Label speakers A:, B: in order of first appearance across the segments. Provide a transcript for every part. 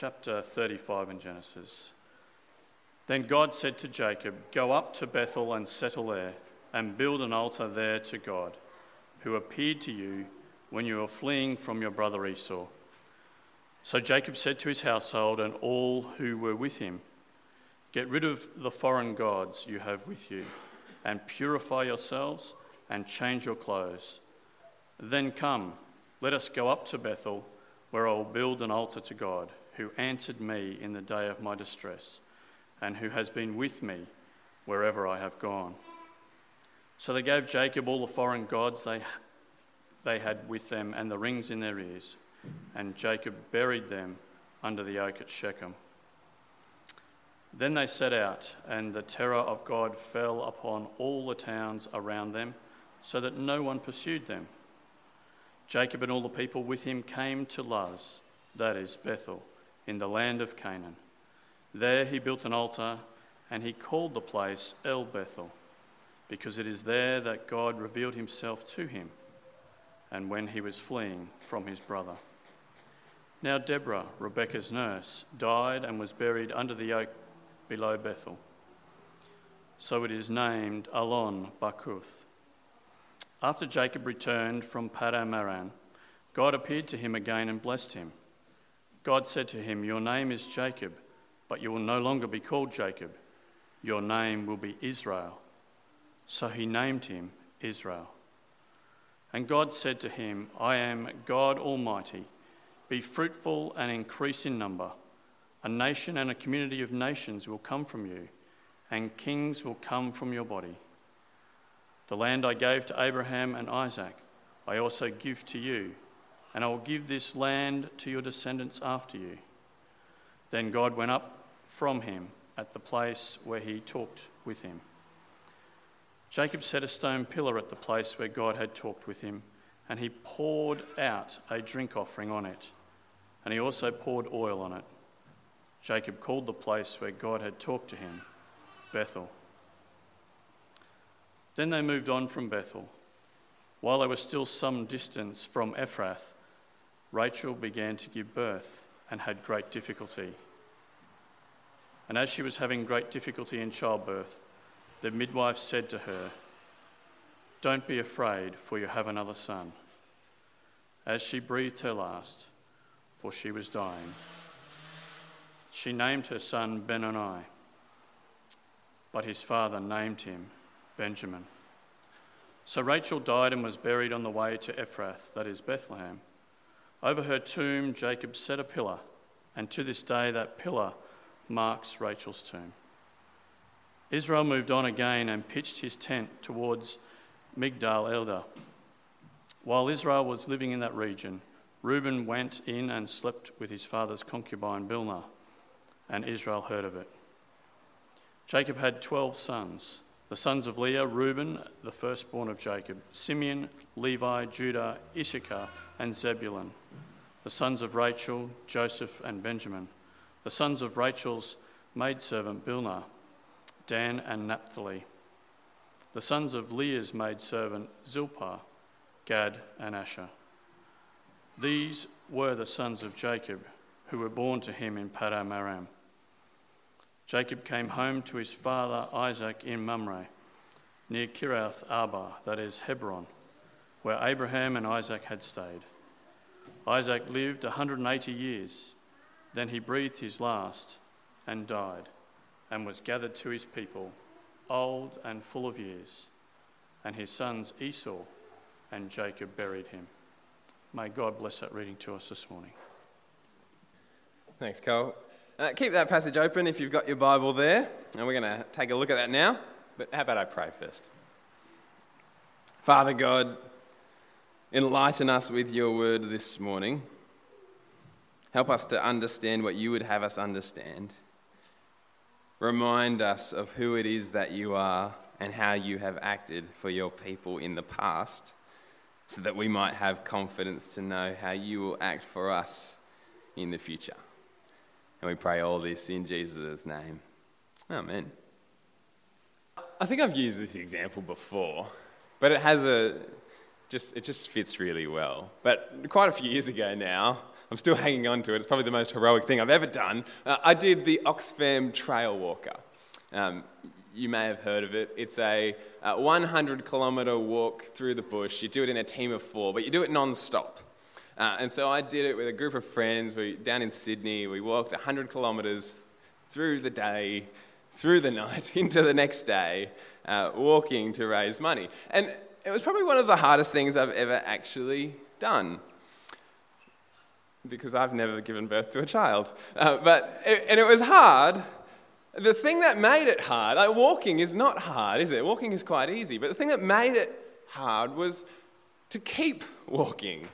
A: chapter 35 in Genesis. Then God said to Jacob, Go up to Bethel and settle there, and build an altar there to God, who appeared to you when you were fleeing from your brother Esau. So Jacob said to his household and all who were with him, Get rid of the foreign gods you have with you, and purify yourselves and change your clothes. Then come, let us go up to Bethel, where I will build an altar to God, who answered me in the day of my distress, and who has been with me wherever I have gone. So they gave Jacob all the foreign gods they, they had with them and the rings in their ears, and Jacob buried them under the oak at Shechem. Then they set out, and the terror of God fell upon all the towns around them, so that no one pursued them. Jacob and all the people with him came to Luz, that is, Bethel, in the land of Canaan. There he built an altar, and he called the place El Bethel, because it is there that God revealed himself to him, and when he was fleeing from his brother. Now Deborah, Rebekah's nurse, died and was buried under the oak below Bethel. So it is named Alon Bachuth. After Jacob returned from Padan Aram, God appeared to him again and blessed him. God said to him, Your name is Jacob, but you will no longer be called Jacob. Your name will be Israel. So he named him Israel. And God said to him, I am God Almighty. Be fruitful and increase in number. A nation and a community of nations will come from you, and kings will come from your body. The land I gave to Abraham and Isaac, I also give to you, and I will give this land to your descendants after you. Then God went up from him at the place where he talked with him. Jacob set a stone pillar at the place where God had talked with him, and he poured out a drink offering on it, and he also poured oil on it. Jacob called the place where God had talked to him Bethel. Then they moved on from Bethel. While they were still some distance from Ephrath, Rachel began to give birth and had great difficulty. And as she was having great difficulty in childbirth, the midwife said to her, Don't be afraid, for you have another son. As she breathed her last, for she was dying, she named her son Benoni, but his father named him Benjamin. So Rachel died and was buried on the way to Ephrath, that is Bethlehem. Over her tomb, Jacob set a pillar, and to this day that pillar marks Rachel's tomb. Israel moved on again and pitched his tent towards Migdal Eder. While Israel was living in that region, Reuben went in and slept with his father's concubine Bilhah, and Israel heard of it. Jacob had twelve sons. The sons of Leah, Reuben, the firstborn of Jacob, Simeon, Levi, Judah, Issachar, and Zebulun. The sons of Rachel, Joseph, and Benjamin. The sons of Rachel's maidservant Bilhah, Dan and Naphtali. The sons of Leah's maidservant Zilpah, Gad, and Asher. These were the sons of Jacob, who were born to him in Padan Aram. Jacob came home to his father Isaac in Mamre, near Kiriath Arba, that is Hebron, where Abraham and Isaac had stayed. Isaac lived 180 years. Then he breathed his last and died, and was gathered to his people, old and full of years. And his sons Esau and Jacob buried him. May God bless that reading to us this morning.
B: Thanks, Carl. Uh, keep that passage open if you've got your Bible there, and we're going to take a look at that now. But how about I pray first? Father God, enlighten us with your word this morning. Help us to understand what you would have us understand. Remind us of who it is that you are and how you have acted for your people in the past, so that we might have confidence to know how you will act for us in the future. And we pray all this in Jesus' name. Amen. I think I've used this example before, but it has a just it just fits really well. But quite a few years ago now, I'm still hanging on to it. It's probably the most heroic thing I've ever done. Uh, I did the Oxfam Trail Walker. Um, you may have heard of it. It's a, a 100 kilometre walk through the bush. You do it in a team of four, but you do it non stop. Uh, and so I did it with a group of friends. We down in Sydney. We walked 100 kilometres through the day, through the night, into the next day, uh, walking to raise money. And it was probably one of the hardest things I've ever actually done because I've never given birth to a child. Uh, but it, and it was hard. The thing that made it hard, like walking is not hard, is it? Walking is quite easy. But the thing that made it hard was to keep walking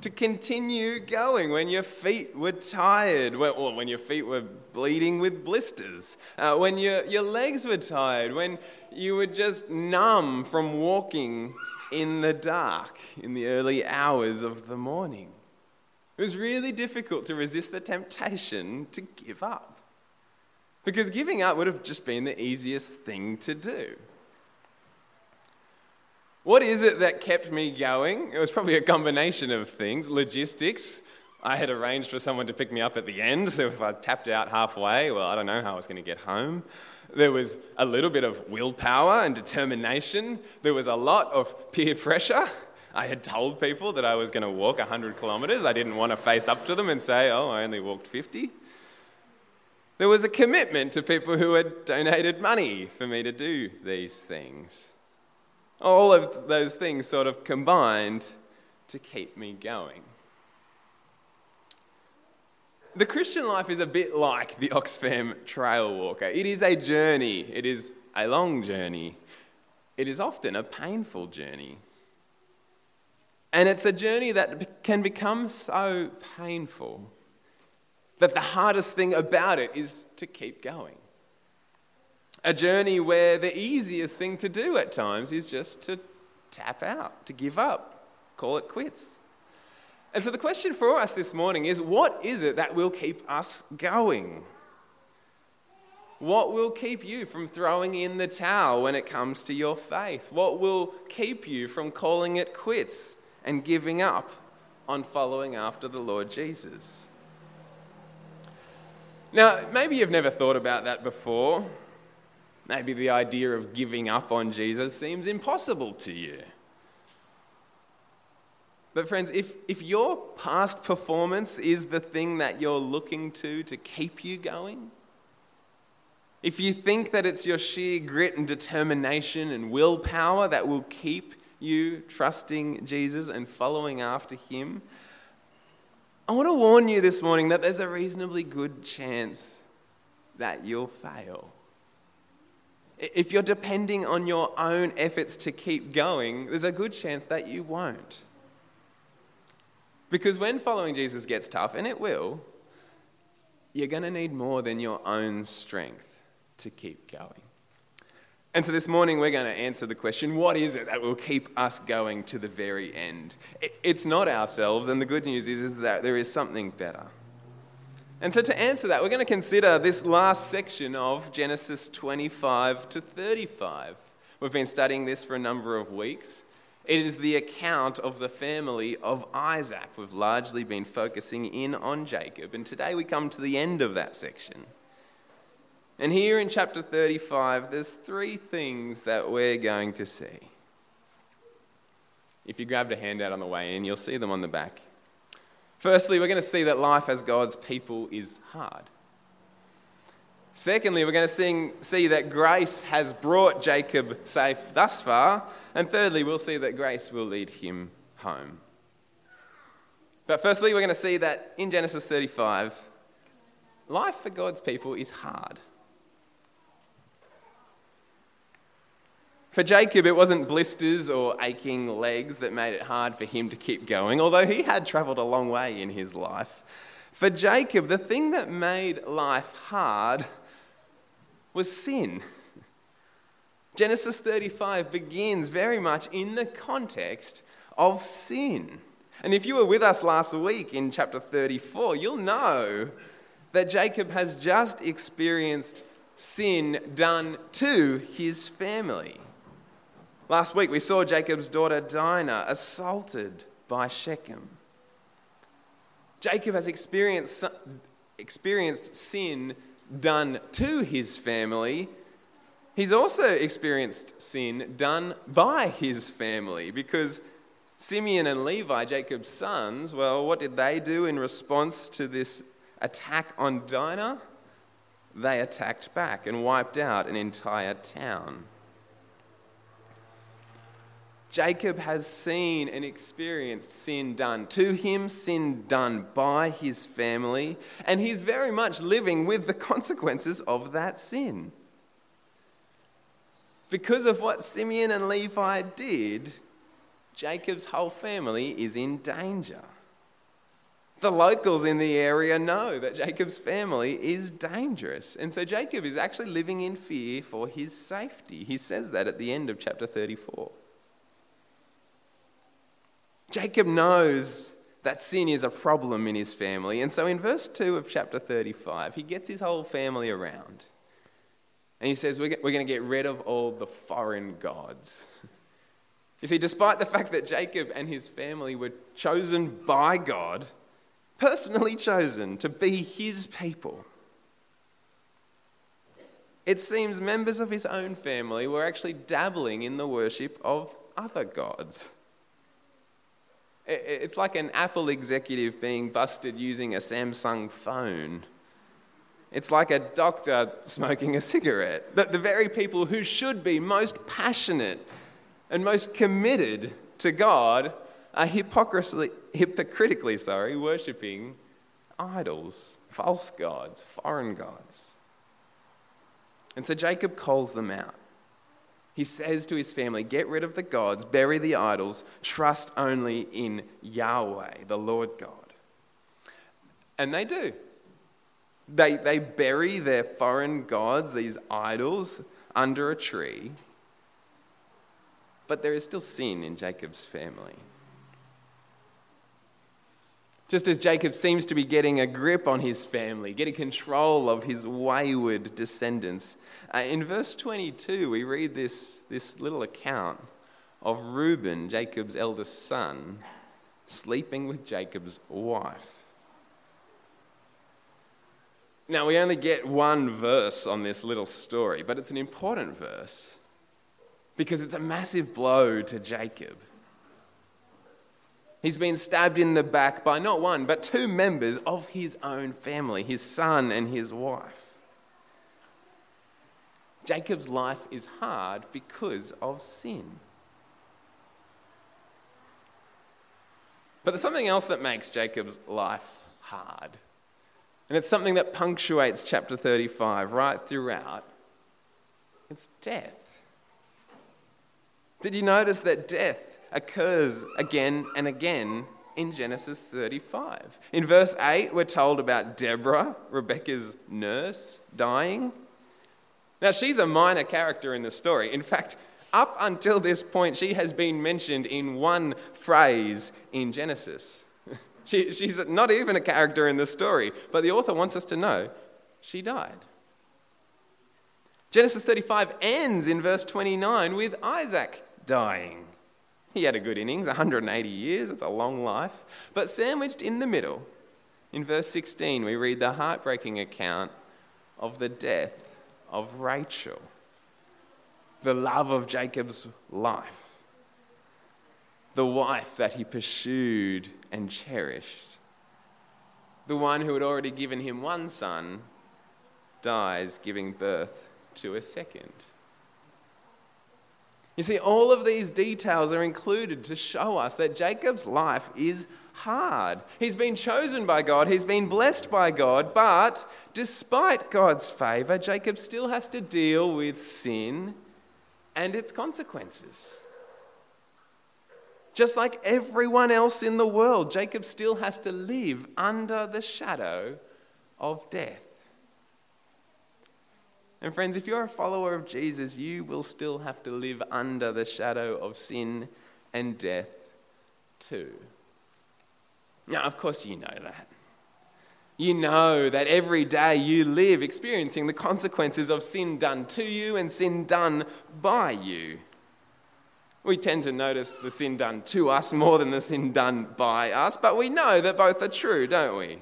B: to continue going when your feet were tired, or when your feet were bleeding with blisters, uh, when your, your legs were tired, when you were just numb from walking in the dark in the early hours of the morning. It was really difficult to resist the temptation to give up. Because giving up would have just been the easiest thing to do. What is it that kept me going? It was probably a combination of things. Logistics. I had arranged for someone to pick me up at the end, so if I tapped out halfway, well, I don't know how I was going to get home. There was a little bit of willpower and determination. There was a lot of peer pressure. I had told people that I was going to walk 100 kilometres. I didn't want to face up to them and say, oh, I only walked 50. There was a commitment to people who had donated money for me to do these things. All of those things sort of combined to keep me going. The Christian life is a bit like the Oxfam Trail Walker. It is a journey, it is a long journey, it is often a painful journey. And it's a journey that can become so painful that the hardest thing about it is to keep going. A journey where the easiest thing to do at times is just to tap out, to give up, call it quits. And so the question for us this morning is what is it that will keep us going? What will keep you from throwing in the towel when it comes to your faith? What will keep you from calling it quits and giving up on following after the Lord Jesus? Now, maybe you've never thought about that before. Maybe the idea of giving up on Jesus seems impossible to you. But, friends, if, if your past performance is the thing that you're looking to to keep you going, if you think that it's your sheer grit and determination and willpower that will keep you trusting Jesus and following after Him, I want to warn you this morning that there's a reasonably good chance that you'll fail. If you're depending on your own efforts to keep going, there's a good chance that you won't. Because when following Jesus gets tough, and it will, you're going to need more than your own strength to keep going. And so this morning we're going to answer the question what is it that will keep us going to the very end? It's not ourselves, and the good news is, is that there is something better. And so, to answer that, we're going to consider this last section of Genesis 25 to 35. We've been studying this for a number of weeks. It is the account of the family of Isaac. We've largely been focusing in on Jacob, and today we come to the end of that section. And here in chapter 35, there's three things that we're going to see. If you grabbed a handout on the way in, you'll see them on the back. Firstly, we're going to see that life as God's people is hard. Secondly, we're going to sing, see that grace has brought Jacob safe thus far. And thirdly, we'll see that grace will lead him home. But firstly, we're going to see that in Genesis 35, life for God's people is hard. For Jacob, it wasn't blisters or aching legs that made it hard for him to keep going, although he had traveled a long way in his life. For Jacob, the thing that made life hard was sin. Genesis 35 begins very much in the context of sin. And if you were with us last week in chapter 34, you'll know that Jacob has just experienced sin done to his family. Last week we saw Jacob's daughter Dinah assaulted by Shechem. Jacob has experienced, experienced sin done to his family. He's also experienced sin done by his family because Simeon and Levi, Jacob's sons, well, what did they do in response to this attack on Dinah? They attacked back and wiped out an entire town. Jacob has seen and experienced sin done to him, sin done by his family, and he's very much living with the consequences of that sin. Because of what Simeon and Levi did, Jacob's whole family is in danger. The locals in the area know that Jacob's family is dangerous. And so Jacob is actually living in fear for his safety. He says that at the end of chapter 34. Jacob knows that sin is a problem in his family. And so in verse 2 of chapter 35, he gets his whole family around. And he says, We're going to get rid of all the foreign gods. You see, despite the fact that Jacob and his family were chosen by God, personally chosen to be his people, it seems members of his own family were actually dabbling in the worship of other gods. It's like an Apple executive being busted using a Samsung phone. It's like a doctor smoking a cigarette. The, the very people who should be most passionate and most committed to God are hypocritically sorry, worshipping idols, false gods, foreign gods. And so Jacob calls them out. He says to his family, Get rid of the gods, bury the idols, trust only in Yahweh, the Lord God. And they do. They, they bury their foreign gods, these idols, under a tree. But there is still sin in Jacob's family. Just as Jacob seems to be getting a grip on his family, getting control of his wayward descendants, uh, in verse 22, we read this, this little account of Reuben, Jacob's eldest son, sleeping with Jacob's wife. Now, we only get one verse on this little story, but it's an important verse because it's a massive blow to Jacob. He's been stabbed in the back by not one, but two members of his own family, his son and his wife. Jacob's life is hard because of sin. But there's something else that makes Jacob's life hard. And it's something that punctuates chapter 35 right throughout. It's death. Did you notice that death occurs again and again in Genesis 35? In verse 8, we're told about Deborah, Rebekah's nurse, dying. Now, she's a minor character in the story. In fact, up until this point, she has been mentioned in one phrase in Genesis. she, she's not even a character in the story, but the author wants us to know she died. Genesis 35 ends in verse 29 with Isaac dying. He had a good innings, 180 years, it's a long life. But sandwiched in the middle, in verse 16, we read the heartbreaking account of the death of Rachel, the love of Jacob's life, the wife that he pursued and cherished, the one who had already given him one son, dies giving birth to a second. You see, all of these details are included to show us that Jacob's life is hard. He's been chosen by God, he's been blessed by God, but despite God's favor, Jacob still has to deal with sin and its consequences. Just like everyone else in the world, Jacob still has to live under the shadow of death. And friends, if you're a follower of Jesus, you will still have to live under the shadow of sin and death too. Now, of course, you know that. You know that every day you live experiencing the consequences of sin done to you and sin done by you. We tend to notice the sin done to us more than the sin done by us, but we know that both are true, don't we?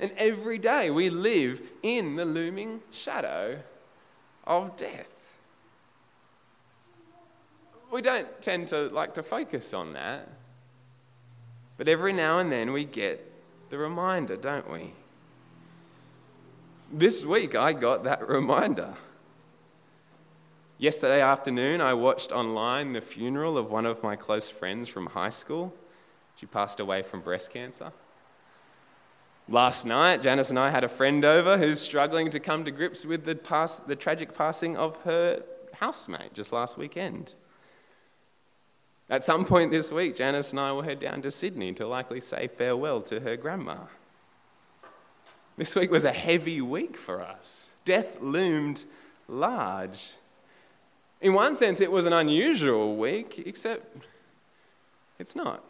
B: And every day we live in the looming shadow of death. We don't tend to like to focus on that, but every now and then we get the reminder, don't we? This week I got that reminder. Yesterday afternoon, I watched online the funeral of one of my close friends from high school. She passed away from breast cancer. Last night, Janice and I had a friend over who's struggling to come to grips with the, pass, the tragic passing of her housemate just last weekend. At some point this week, Janice and I will head down to Sydney to likely say farewell to her grandma. This week was a heavy week for us. Death loomed large. In one sense, it was an unusual week, except it's not.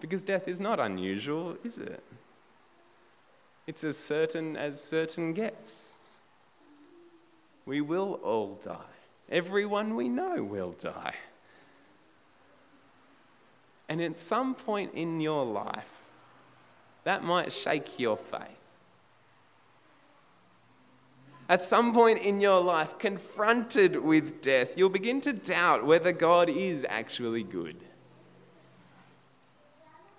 B: Because death is not unusual, is it? It's as certain as certain gets. We will all die. Everyone we know will die. And at some point in your life, that might shake your faith at some point in your life, confronted with death, you'll begin to doubt whether God is actually good.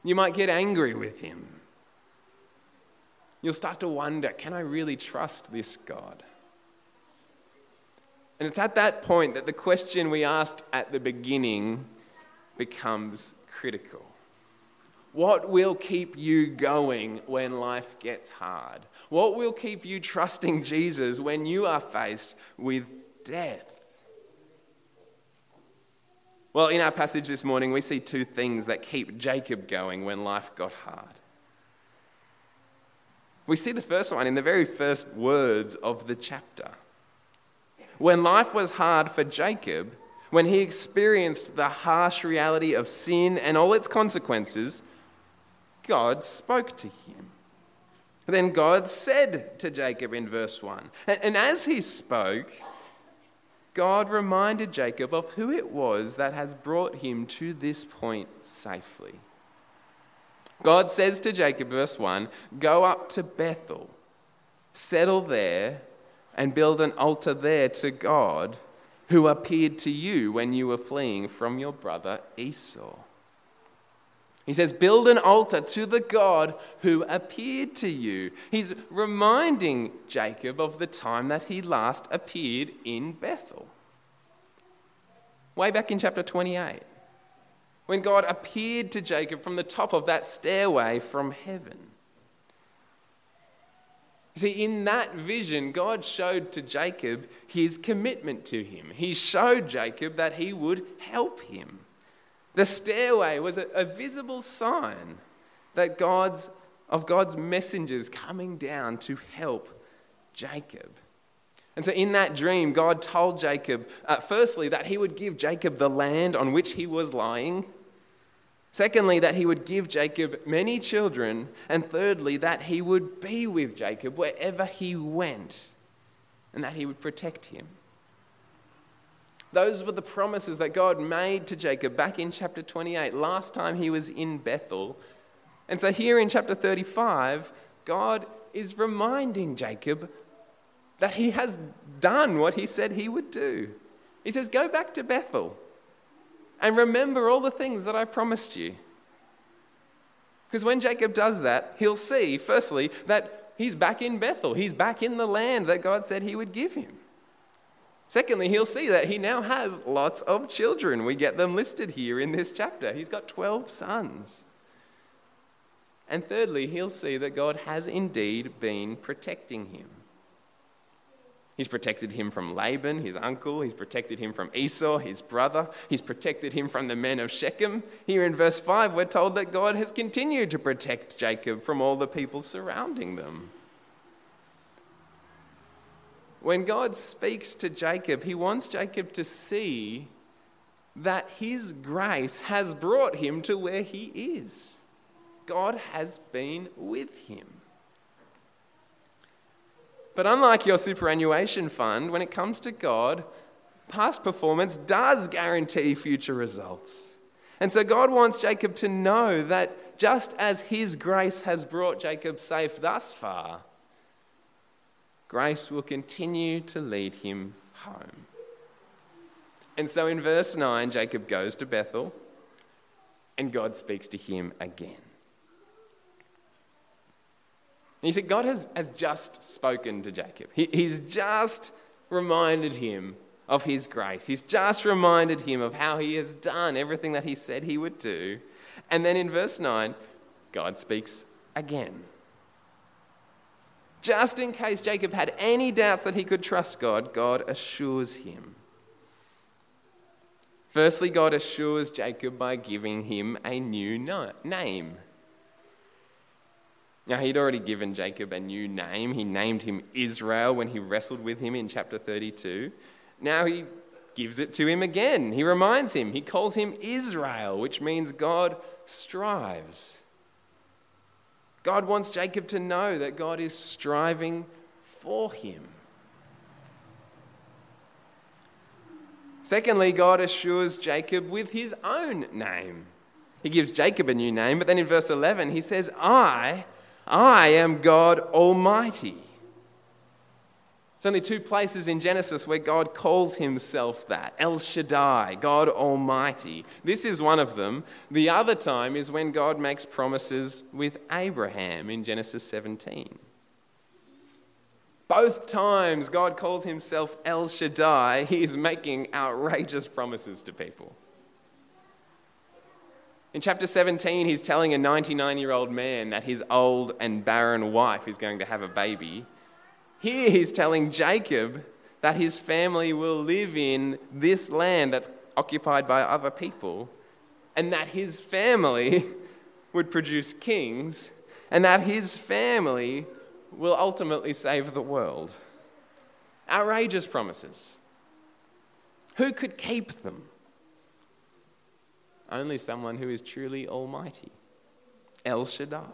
B: You might get angry with Him. You'll start to wonder can I really trust this God? And it's at that point that the question we asked at the beginning becomes critical. What will keep you going when life gets hard? What will keep you trusting Jesus when you are faced with death? Well, in our passage this morning, we see two things that keep Jacob going when life got hard. We see the first one in the very first words of the chapter. When life was hard for Jacob, when he experienced the harsh reality of sin and all its consequences, God spoke to him. Then God said to Jacob in verse 1. And as he spoke, God reminded Jacob of who it was that has brought him to this point safely. God says to Jacob, verse 1 Go up to Bethel, settle there, and build an altar there to God who appeared to you when you were fleeing from your brother Esau. He says, Build an altar to the God who appeared to you. He's reminding Jacob of the time that he last appeared in Bethel. Way back in chapter 28, when God appeared to Jacob from the top of that stairway from heaven. See, in that vision, God showed to Jacob his commitment to him. He showed Jacob that he would help him. The stairway was a, a visible sign that God's, of God's messengers coming down to help Jacob. And so, in that dream, God told Jacob, uh, firstly, that he would give Jacob the land on which he was lying. Secondly, that he would give Jacob many children. And thirdly, that he would be with Jacob wherever he went and that he would protect him. Those were the promises that God made to Jacob back in chapter 28, last time he was in Bethel. And so here in chapter 35, God is reminding Jacob that he has done what he said he would do. He says, Go back to Bethel and remember all the things that I promised you. Because when Jacob does that, he'll see, firstly, that he's back in Bethel. He's back in the land that God said he would give him. Secondly, he'll see that he now has lots of children. We get them listed here in this chapter. He's got 12 sons. And thirdly, he'll see that God has indeed been protecting him. He's protected him from Laban, his uncle. He's protected him from Esau, his brother. He's protected him from the men of Shechem. Here in verse 5, we're told that God has continued to protect Jacob from all the people surrounding them. When God speaks to Jacob, he wants Jacob to see that his grace has brought him to where he is. God has been with him. But unlike your superannuation fund, when it comes to God, past performance does guarantee future results. And so God wants Jacob to know that just as his grace has brought Jacob safe thus far, grace will continue to lead him home. And so in verse 9, Jacob goes to Bethel and God speaks to him again. And you see, God has, has just spoken to Jacob. He, he's just reminded him of his grace. He's just reminded him of how he has done everything that he said he would do. And then in verse 9, God speaks again. Just in case Jacob had any doubts that he could trust God, God assures him. Firstly, God assures Jacob by giving him a new name. Now, he'd already given Jacob a new name. He named him Israel when he wrestled with him in chapter 32. Now he gives it to him again. He reminds him, he calls him Israel, which means God strives. God wants Jacob to know that God is striving for him. Secondly, God assures Jacob with his own name. He gives Jacob a new name, but then in verse 11 he says, I I am God Almighty. There's only two places in Genesis where God calls himself that El Shaddai, God Almighty. This is one of them. The other time is when God makes promises with Abraham in Genesis 17. Both times God calls himself El Shaddai, he is making outrageous promises to people. In chapter 17, he's telling a 99 year old man that his old and barren wife is going to have a baby. Here, he's telling Jacob that his family will live in this land that's occupied by other people, and that his family would produce kings, and that his family will ultimately save the world. Outrageous promises. Who could keep them? Only someone who is truly almighty. El Shaddai.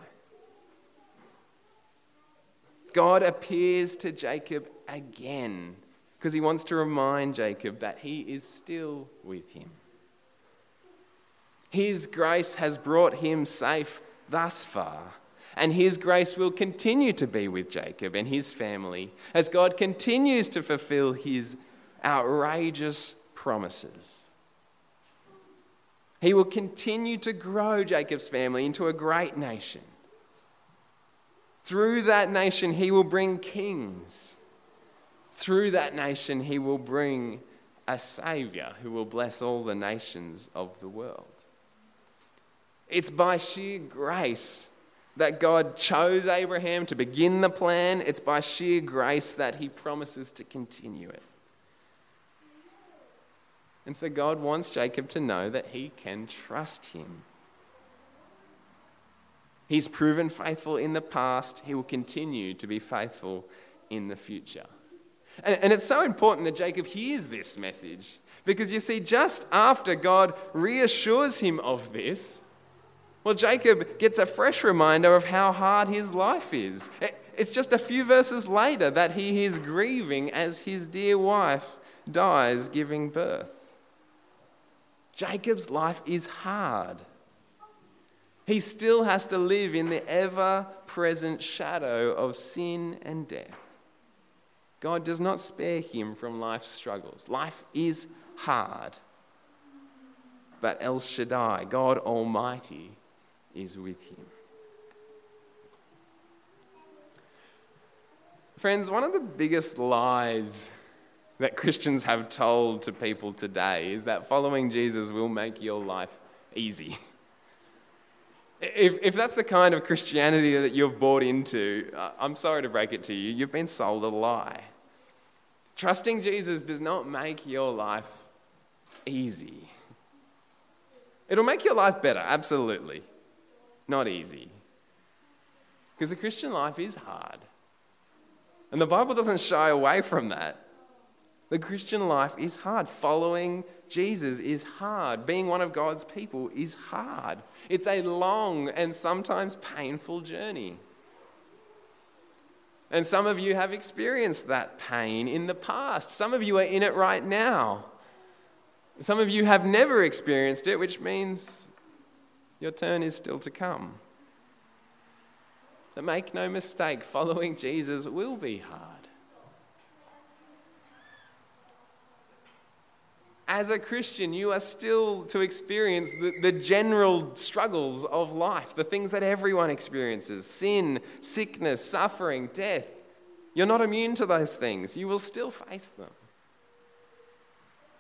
B: God appears to Jacob again because he wants to remind Jacob that he is still with him. His grace has brought him safe thus far, and his grace will continue to be with Jacob and his family as God continues to fulfill his outrageous promises. He will continue to grow Jacob's family into a great nation. Through that nation, he will bring kings. Through that nation, he will bring a Savior who will bless all the nations of the world. It's by sheer grace that God chose Abraham to begin the plan. It's by sheer grace that he promises to continue it. And so God wants Jacob to know that he can trust him. He's proven faithful in the past, he will continue to be faithful in the future. And, and, it's so important that Jacob hears this message because you see, just after God reassures him of this, well, Jacob gets a fresh reminder of how hard his life is. It's just a few verses later that he is grieving as his dear wife dies giving birth. Jacob's life is hard. He still has to live in the ever present shadow of sin and death. God does not spare him from life's struggles. Life is hard. But El Shaddai, God Almighty, is with him. Friends, one of the biggest lies that Christians have told to people today is that following Jesus will make your life easy. If, if that's the kind of Christianity that you've bought into, uh, I'm sorry to break it to you, you've been sold a lie. Trusting Jesus does not make your life easy. It'll make your life better, absolutely. Not easy. Because the Christian life is hard. And the Bible doesn't shy away from that. The Christian life is hard. Following Jesus is hard. Being one of God's people is hard. It's a long and sometimes painful journey. And some of you have experienced that pain in the past. Some of you are in it right now. Some of you have never experienced it, which means your turn is still to come. But make no mistake, following Jesus will be hard. As a Christian, you are still to experience the, the general struggles of life, the things that everyone experiences sin, sickness, suffering, death. You're not immune to those things. You will still face them.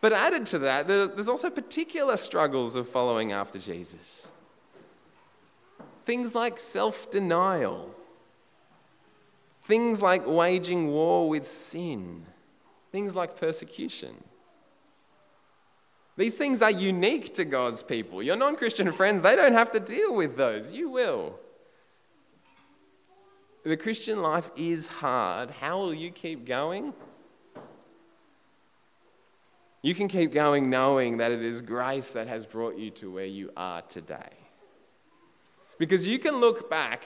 B: But added to that, there's also particular struggles of following after Jesus. Things like self denial, things like waging war with sin, things like persecution. These things are unique to God's people. Your non Christian friends, they don't have to deal with those. You will. The Christian life is hard. How will you keep going? You can keep going knowing that it is grace that has brought you to where you are today. Because you can look back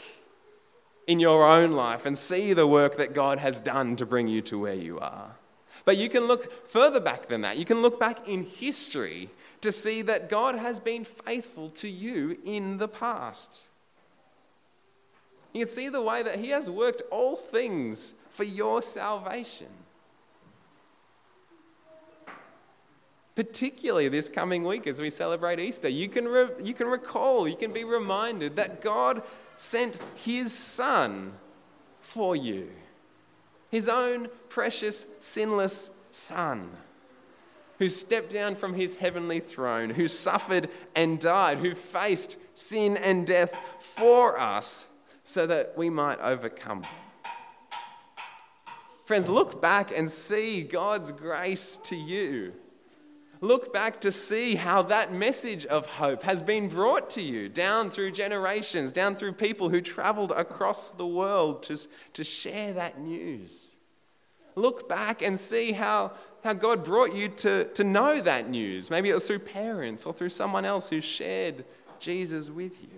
B: in your own life and see the work that God has done to bring you to where you are. But you can look further back than that. You can look back in history to see that God has been faithful to you in the past. You can see the way that He has worked all things for your salvation. particularly this coming week as we celebrate Easter. You can, re- you can recall, you can be reminded that God sent His Son for you, His own precious, sinless Son. Who stepped down from his heavenly throne, who suffered and died, who faced sin and death for us so that we might overcome. Friends, look back and see God's grace to you. Look back to see how that message of hope has been brought to you down through generations, down through people who traveled across the world to, to share that news. Look back and see how, how God brought you to, to know that news. Maybe it was through parents or through someone else who shared Jesus with you.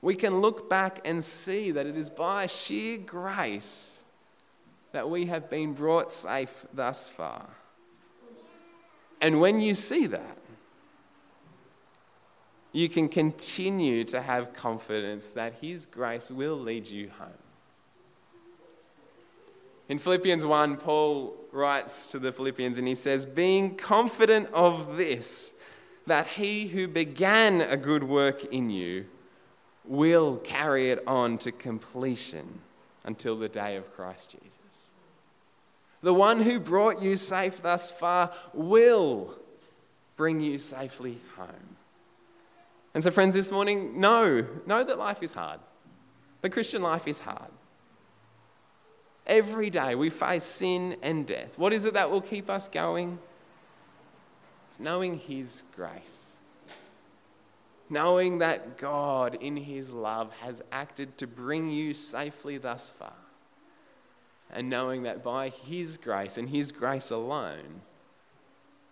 B: We can look back and see that it is by sheer grace that we have been brought safe thus far. And when you see that, you can continue to have confidence that His grace will lead you home. In Philippians 1, Paul writes to the Philippians and he says, Being confident of this, that he who began a good work in you will carry it on to completion until the day of Christ Jesus. The one who brought you safe thus far will bring you safely home. And so, friends, this morning, know, know that life is hard. The Christian life is hard. Every day we face sin and death. What is it that will keep us going? It's knowing His grace. Knowing that God, in His love, has acted to bring you safely thus far and knowing that by His grace and His grace alone,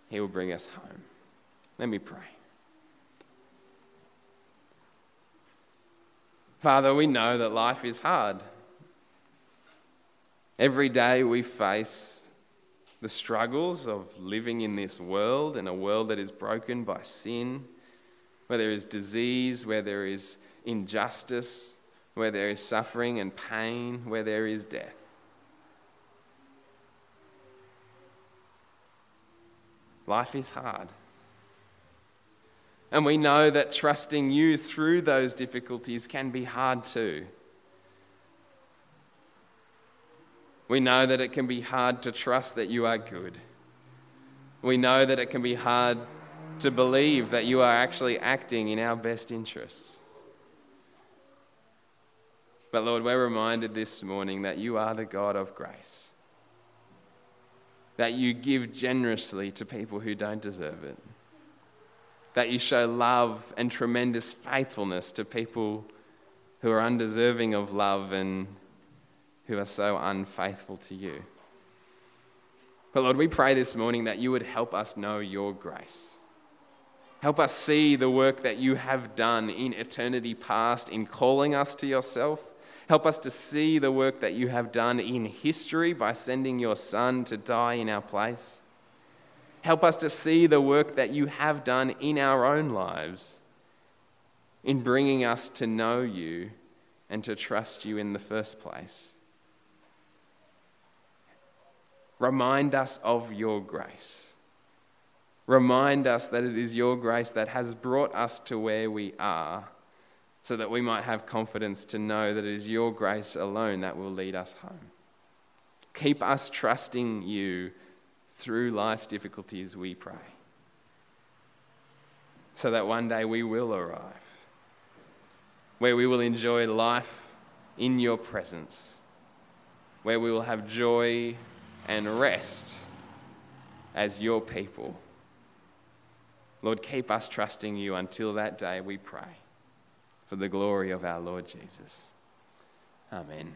B: He will bring us home. Let me pray. Father, we know that life is hard. Every day we face the struggles of living in this world, in a world that is broken by sin, where there is disease, where there is injustice, where there is suffering and pain, where there is death. Life is hard. And we know that trusting you through those difficulties can be hard too. We know that it can be hard to trust that you are good. We know that it can be hard to believe that you are actually acting in our best interests. But Lord, we're reminded this morning that you are the God of grace that you give generously to people who don't deserve it, that you show love and tremendous faithfulness to people who are undeserving of love and who are so unfaithful to you. But Lord, we pray this morning that you would help us know your grace. Help us see the work that you have done in eternity past in calling us to yourself Help us to see the work that you have done in history by sending your Son to die in our place. Help us to see the work that you have done in our own lives in bringing us to know you and to trust you in the first place. Remind us of your grace. Remind us that it is your grace that has brought us to where we are, so that we might have confidence to know that it is your grace alone that will lead us home. Keep us trusting you through life's difficulties, we pray, so that one day we will arrive where we will enjoy life in your presence, where we will have joy and rest as your people. Lord, keep us trusting you until that day, we pray, for the glory of our Lord Jesus. Amen.